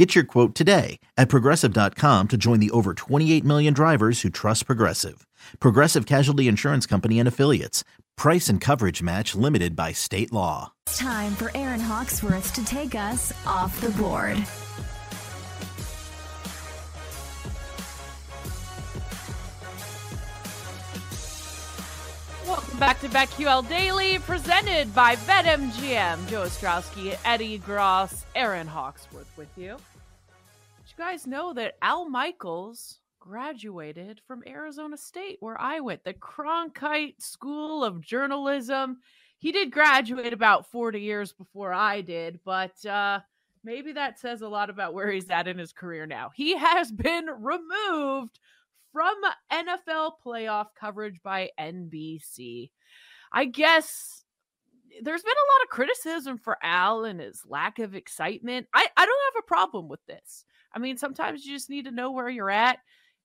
Get your quote today at progressive.com to join the over 28 million drivers who trust Progressive. Progressive Casualty Insurance Company and Affiliates. Price and coverage match limited by state law. It's time for Erin Hawksworth to take us off the board. Back to BetQL Daily, presented by BetMGM. Joe Ostrowski, Eddie Gross, Erin Hawksworth with you. Did you guys know that Al Michaels graduated from Arizona State, where I went, the Cronkite School of Journalism? He did graduate about 40 years before I did, but uh, maybe that says a lot about where he's at in his career now. He has been removed from NFL playoff coverage by NBC. I guess there's been a lot of criticism for Al and his lack of excitement. I, I don't have a problem with this. I mean, sometimes you just need to know where you're at,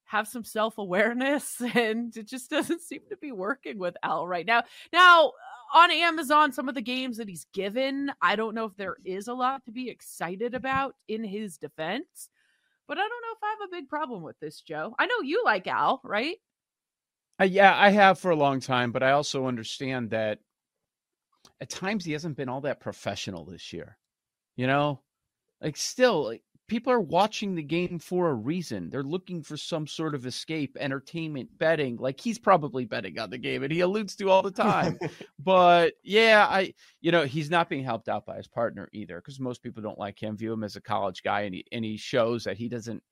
have some self awareness, and it just doesn't seem to be working with Al right now. Now, on Amazon, some of the games that he's given, I don't know if there is a lot to be excited about in his defense. But I don't know if I have a big problem with this, Joe. I know you like Al, right? Uh, yeah, I have for a long time, but I also understand that at times he hasn't been all that professional this year. You know, like still, like, people are watching the game for a reason. They're looking for some sort of escape, entertainment, betting. Like he's probably betting on the game, and he alludes to all the time. but yeah, I, you know, he's not being helped out by his partner either, because most people don't like him, view him as a college guy, and he and he shows that he doesn't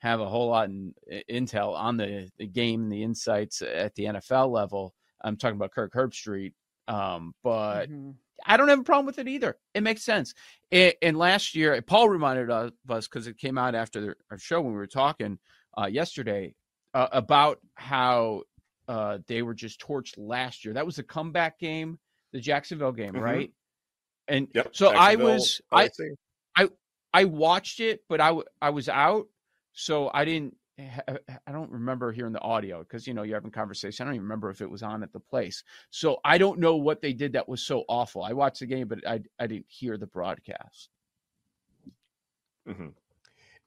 have a whole lot in, in intel on the, the game, the insights at the NFL level. I'm talking about Kirk Herbstreit, um, but. Mm-hmm. I don't have a problem with it either. It makes sense. It, and last year, Paul reminded us because it came out after our show when we were talking uh, yesterday uh, about how uh, they were just torched last year. That was the comeback game, the Jacksonville game, mm-hmm. right? And yep, so I was I, I I watched it, but I I was out, so I didn't I don't remember hearing the audio because you know you're having conversation. I don't even remember if it was on at the place. So I don't know what they did that was so awful. I watched the game, but I I didn't hear the broadcast. Mm-hmm.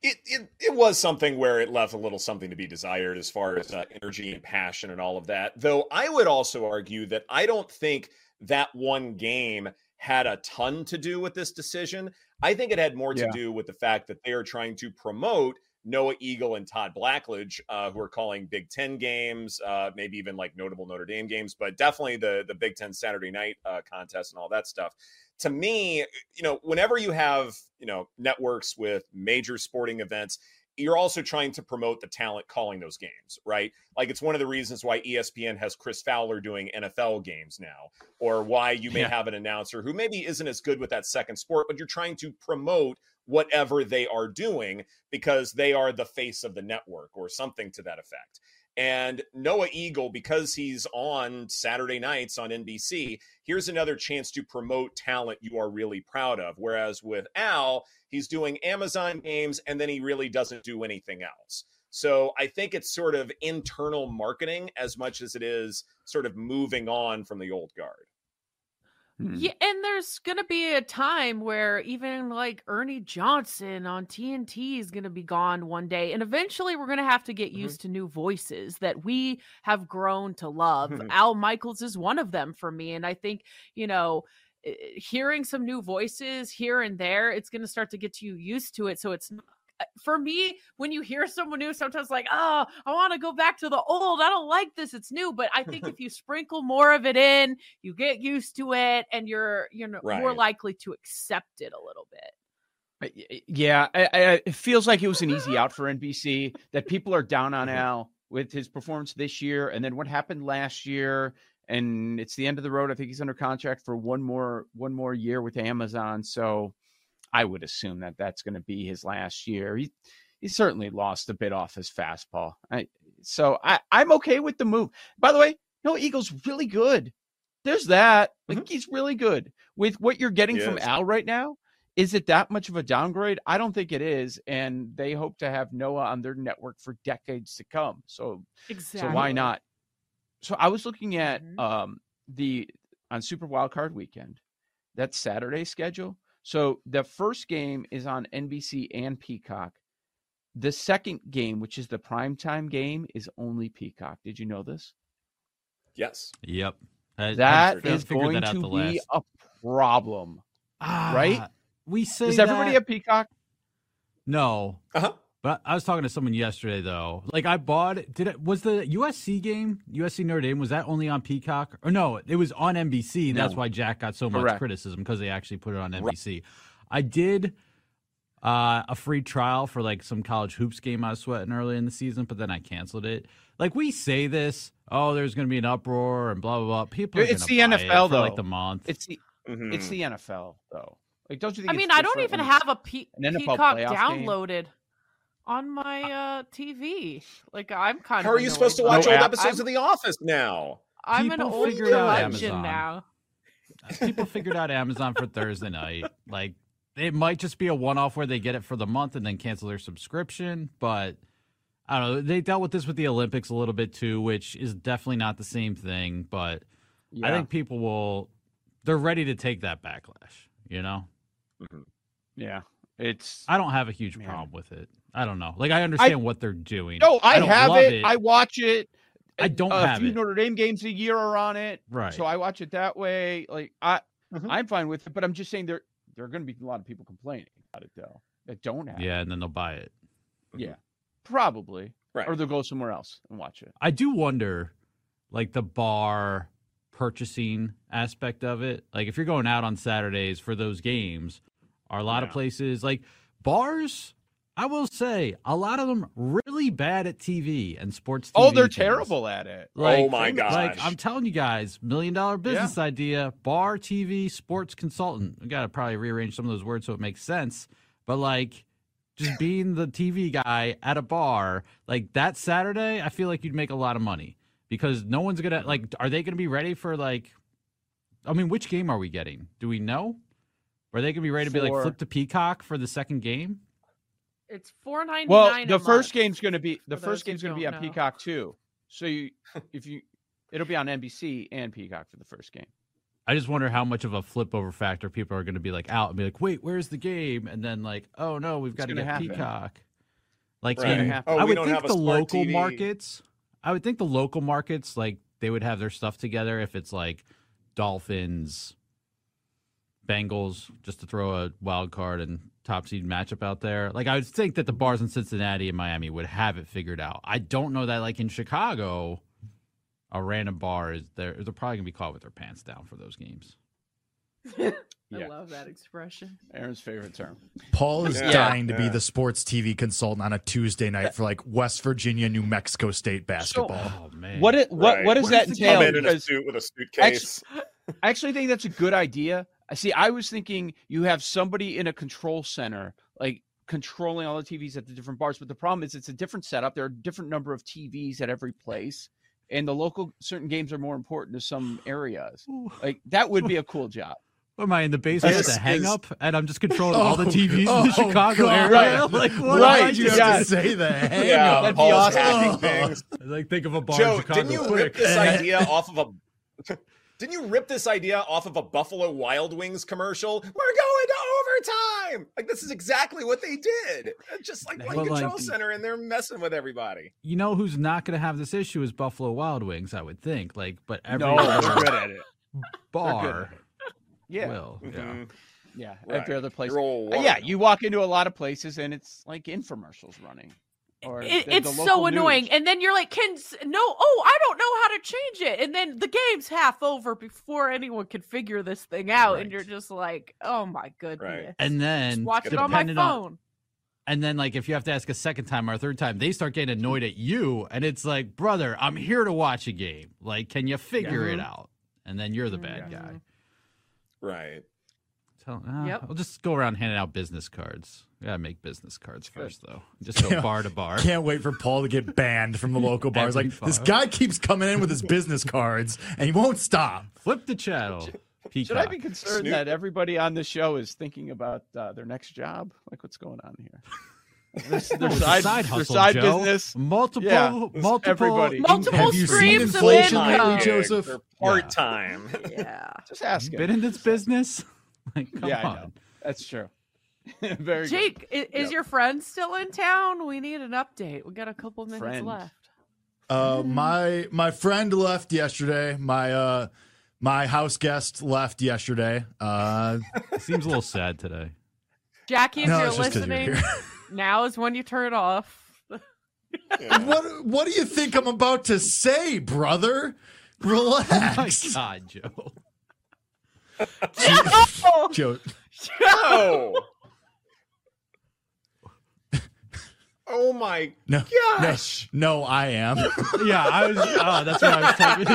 It, it it was something where it left a little something to be desired as far as uh, energy and passion and all of that. Though I would also argue that I don't think that one game had a ton to do with this decision. I think it had more to yeah. do with the fact that they are trying to promote Noah Eagle and Todd Blackledge, uh, who are calling Big Ten games, uh, maybe even like notable Notre Dame games, but definitely the the Big Ten Saturday night uh, contest and all that stuff. To me, you know, whenever you have you know networks with major sporting events, you're also trying to promote the talent calling those games, right? Like it's one of the reasons why ESPN has Chris Fowler doing NFL games now, or why you may yeah. have an announcer who maybe isn't as good with that second sport, but you're trying to promote whatever they are doing because they are the face of the network or something to that effect. And Noah Eagle, because he's on Saturday nights on NBC, here's another chance to promote talent you are really proud of. Whereas with Al, he's doing Amazon games and then he really doesn't do anything else. So I think it's sort of internal marketing as much as it is sort of moving on from the old guard. Hmm. Yeah, and there's gonna be a time where even like Ernie Johnson on TNT is gonna be gone one day, and eventually we're gonna have to get mm-hmm. used to new voices that we have grown to love. Mm-hmm. Al Michaels is one of them for me, and I think you know hearing some new voices here and there, it's going to start to get you used to it. So it's uh, Uh, for me, when you hear someone new, sometimes like, oh, I want to go back to the old. I don't like this. It's new. But I think if you sprinkle more of it in, you get used to it and you're you know right. more likely to accept it a little bit. Uh, yeah, I, I, it feels like it was an easy out for NBC that people are down on. Al with his performance this year, and then what happened last year, and it's the end of the road. I think he's under contract for one more one more year with Amazon, so I would assume that that's going to be his last year. He he certainly lost a bit off his fastball. I, so I I'm okay with the move. By the way, Noah Eagle's really good. There's that. Like he's really good. With what you're getting from. Al right now, is it that much of a downgrade? I don't think it is. And they hope to have Noah on their network for decades to come. So Exactly. so why not? So I was looking at Mhm. um the on Super Wildcard weekend, that Saturday schedule. So the first game is on NBC and Peacock. The second game, which is the primetime game, is only Peacock. Did you know this? Yes. Yep. I- I That fi- is going that out to the be last- a problem. right? Ah, We say Does everybody that- have Peacock? no. Uh-huh. But I was talking to someone yesterday though. Like I bought. Did it was the USC game, USC Notre Dame, was that only on Peacock? Or no, it was on NBC. That's No. why Jack got so much criticism because they actually put it on NBC. I did uh, a free trial for like some college hoops game I was sweating early in the season, but then I canceled it. Like we say this, oh, there's going to be an uproar and blah blah blah. People, are It's the buy it NFL, for, like the month. It's the Mhm. it's the NFL though. Like, don't you think? I mean, it's I don't even have a Pe- an NFL Peacock downloaded. game? Downloaded on my uh, TV. Like I'm kind How of. are you supposed to watch No old app? episodes I'm, of The Office now? I'm an old figured legend now. people figured out Amazon for Thursday night. Like it might just be a one off where they get it for the month and then cancel their subscription. But I don't know. They dealt with this with the Olympics a little bit too, which is definitely not the same thing. But I think people will they're ready to take that backlash, you know? yeah, it's. I don't have a huge Man. problem with it. I don't know. Like I understand what they're doing. No, I, don't have love it. I watch it. I don't a have few it. Notre Dame games a year are on it, Right. So I watch it that way. Like I, Mhm. I'm fine with it. But I'm just saying there there are going to be a lot of people complaining about it though that don't have. yeah, and then they'll buy it. it. yeah, probably. Right. Or they'll go somewhere else and watch it. I do wonder, like the bar purchasing aspect of it. Like if you're going out on Saturdays for those games, are a lot of places like bars. I will say a lot of them really bad at TV and sports. Oh, they're things. terrible at it. Like, Oh my Like. I'm telling you guys, million dollar business idea, bar TV sports consultant. We got to probably rearrange some of those words so it makes sense. But like just being the TV guy at a bar, like that Saturday, I feel like you'd make a lot of money because no one's going to like are they going to be ready for like I mean, which game are we getting? Do we know? Are they going to be ready to be like For- flip to Peacock for the second game? It's four ninety nine. Well, the first game's going to be the for first who game's going to be don't on know. Peacock too. So you, if you, it'll be on NBC and Peacock for the first game. I just wonder how much of a flip over factor people are going to be like out and be like, wait, where's the game? And then like, oh no, we've got to gonna get happen. Peacock. Like, Right. in- Oh, I we would don't think have a the smart local TV. markets. I would think the local markets like they would have their stuff together if it's like Dolphins, Bengals, just to throw a wild card and top seed matchup out there. Like I would think that the bars in Cincinnati and Miami would have it figured out. I don't know that like in Chicago, a random bar is there. They're probably gonna be caught with their pants down for those games. I Yeah. love that expression. Erin's favorite term. Paul is Yeah. dying to be the sports TV consultant on a Tuesday night for like West Virginia, New Mexico State basketball. Oh man, What it, what Right. what does What that is the Come entail? in in a Because suit with a suitcase. I actually think that's a good idea. I see. I was thinking you have somebody in a control center, like controlling all the TVs at the different bars. But the problem is, it's a different setup. There are a different number of TVs at every place, and the local certain games are more important to some areas. Like that would be a cool job. What am I in the basement This at the hang is- up and I'm just controlling all the Oh, TVs in oh, the Chicago God. area? Right. Like what Right, am I you doing? have Yeah. to say the hang yeah, up. That'd be awesome. Oh. things. Like think of a bar Joe, in Chicago didn't you quick. rip this idea off of a? Didn't you rip this idea off of a Buffalo Wild Wings commercial? We're going to overtime. Like this is exactly what they did. Just like But, one control like- center, and they're messing with everybody. you know who's not going to have this issue is Buffalo Wild Wings, I would think. Like, but every no, they're other good at it. bar Yeah, will. Yeah. Mhm. yeah. Right. Every other place. Your old yeah, you walk into a lot of places and it's like infomercials running. Or It, the- it's the so local annoying. news. And then you're like, can no? Oh, I don't know how to change it. And then the game's half over before anyone can figure this thing out. And you're just like, oh my goodness. And then Just watch it on my depending phone. And then, like, if you have to ask a second time or a third time, they start getting annoyed at you. And it's like, brother, I'm here to watch a game. Like, can you figure it out? And then you're the bad Mhm. guy. Right. Tell. Uh, Yep. I'll just go around handing out business cards. We gotta make business cards first, though. Just go Yeah. bar to bar. Can't wait for Paul to get banned from the local bars. Every Like this guy keeps coming in with his business cards and he won't stop. Flip the channel. Should I be concerned Snoop. that everybody on the show is thinking about uh, their next job? Like, what's going on here? Their, their It's side, side their hustle, side Joe. business. Multiple, Yeah, multiple, everybody. Multiple Have you seen streams of inflation income. lately, Joseph? Part time. Yeah. Just asking. Been in this business? Like, come yeah, I know. That's true. Very. Jake, i- is Yep. your friend still in town? We need an update. We got a couple minutes Friend. left. Uh, my my friend left yesterday. My uh my house guest left yesterday. Uh, Seems a little sad today. Jackie, if no, you're it's just 'cause you're listening, now is when you turn it off. Yeah. what what do you think I'm about to say, brother? Relax. My Relax. God, Joe. Joe, No. Oh my no, gosh. no, no, I am. Yeah, I was. Oh, that's what I was typing.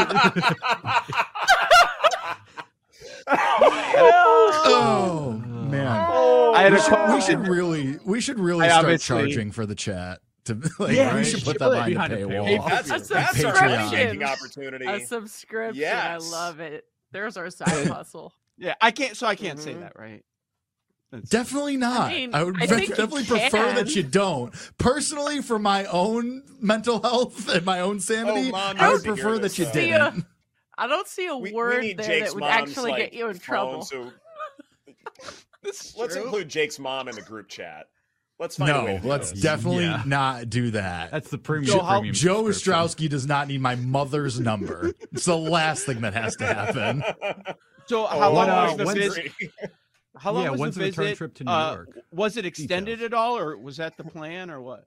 Oh man, Oh, I had we a should, call- we should really we should really I start obviously- charging for the chat. To like, Yeah, we we should should put that put it behind, a behind a paywall. paywall. that's, A that's a subscription. revenue-making opportunity. A subscription. Yes. I love it. There's our side hustle. Yeah, I can't. So I can't say Mhm. that, right? That's- Definitely not. I, mean, would I ve- definitely prefer that you don't. Personally, for my own mental health and my own sanity, Oh, Mom I would needs to hear prefer that you though. Didn't. uh, I don't see a we, we word need there Jake's that would actually like, get you in trouble. So let's true. include Jake's mom in the group chat. Let's find a way No, let's definitely Yeah. not do that. That's the premium. Joe, how- premium Joe. Ostrowski does not need my mother's number. It's the last thing that has to happen. So Oh, how long uh, was the visit? How long Yeah, was when's the the return visit? trip to New Uh, York? was it extended Details. at all, or was that the plan, or what?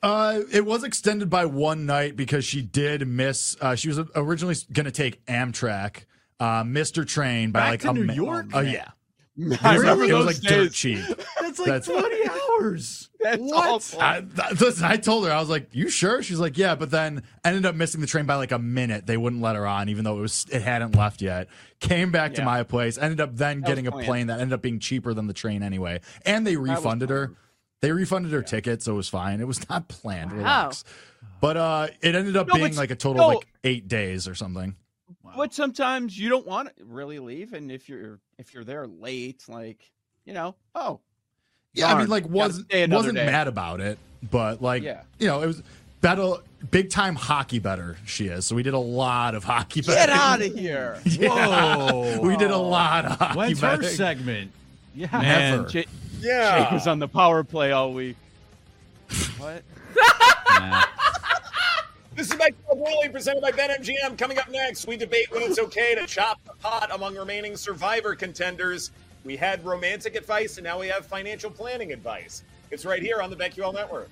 Uh, it was extended by one night because she did miss. Uh, she was originally going to take Amtrak, uh, missed her train by Back like to a New mi- York? Oh yeah, I it was, remember it was those like dirt cheap. That's like That's- 20 hours. That's What? awful. I, th- listen, I told her I was like, "You sure?" She's like, "Yeah," but then ended up missing the train by like a minute. They wouldn't let her on, even though it was it hadn't left yet. Came back to my place. Ended up then That getting a plane that ended up being cheaper than the train anyway, and they refunded her. They refunded her ticket, so it was fine. It was not planned. Wow. Relax. But uh, it ended up No, being like a total no. of like eight days or something. But sometimes you don't want to really leave, and if you're if you're there late, like you know, oh, Yeah, I mean, like wasn't wasn't day. mad about it, but like Yeah. you know, it was better, big time hockey better. She is, so we did a lot of hockey. Better. Get out of here, Yeah. Whoa. we did a lot of hockey When's her segment? Yeah. man. Never. Jake, Yeah. Jake was on the power play all week. What? Nah. This is Mike Boiling, presented by BetMGM. Coming up next, we debate when it's okay to chop the pot among remaining Survivor contenders. We had romantic advice, and now we have financial planning advice. It's right here on the BetQL Network.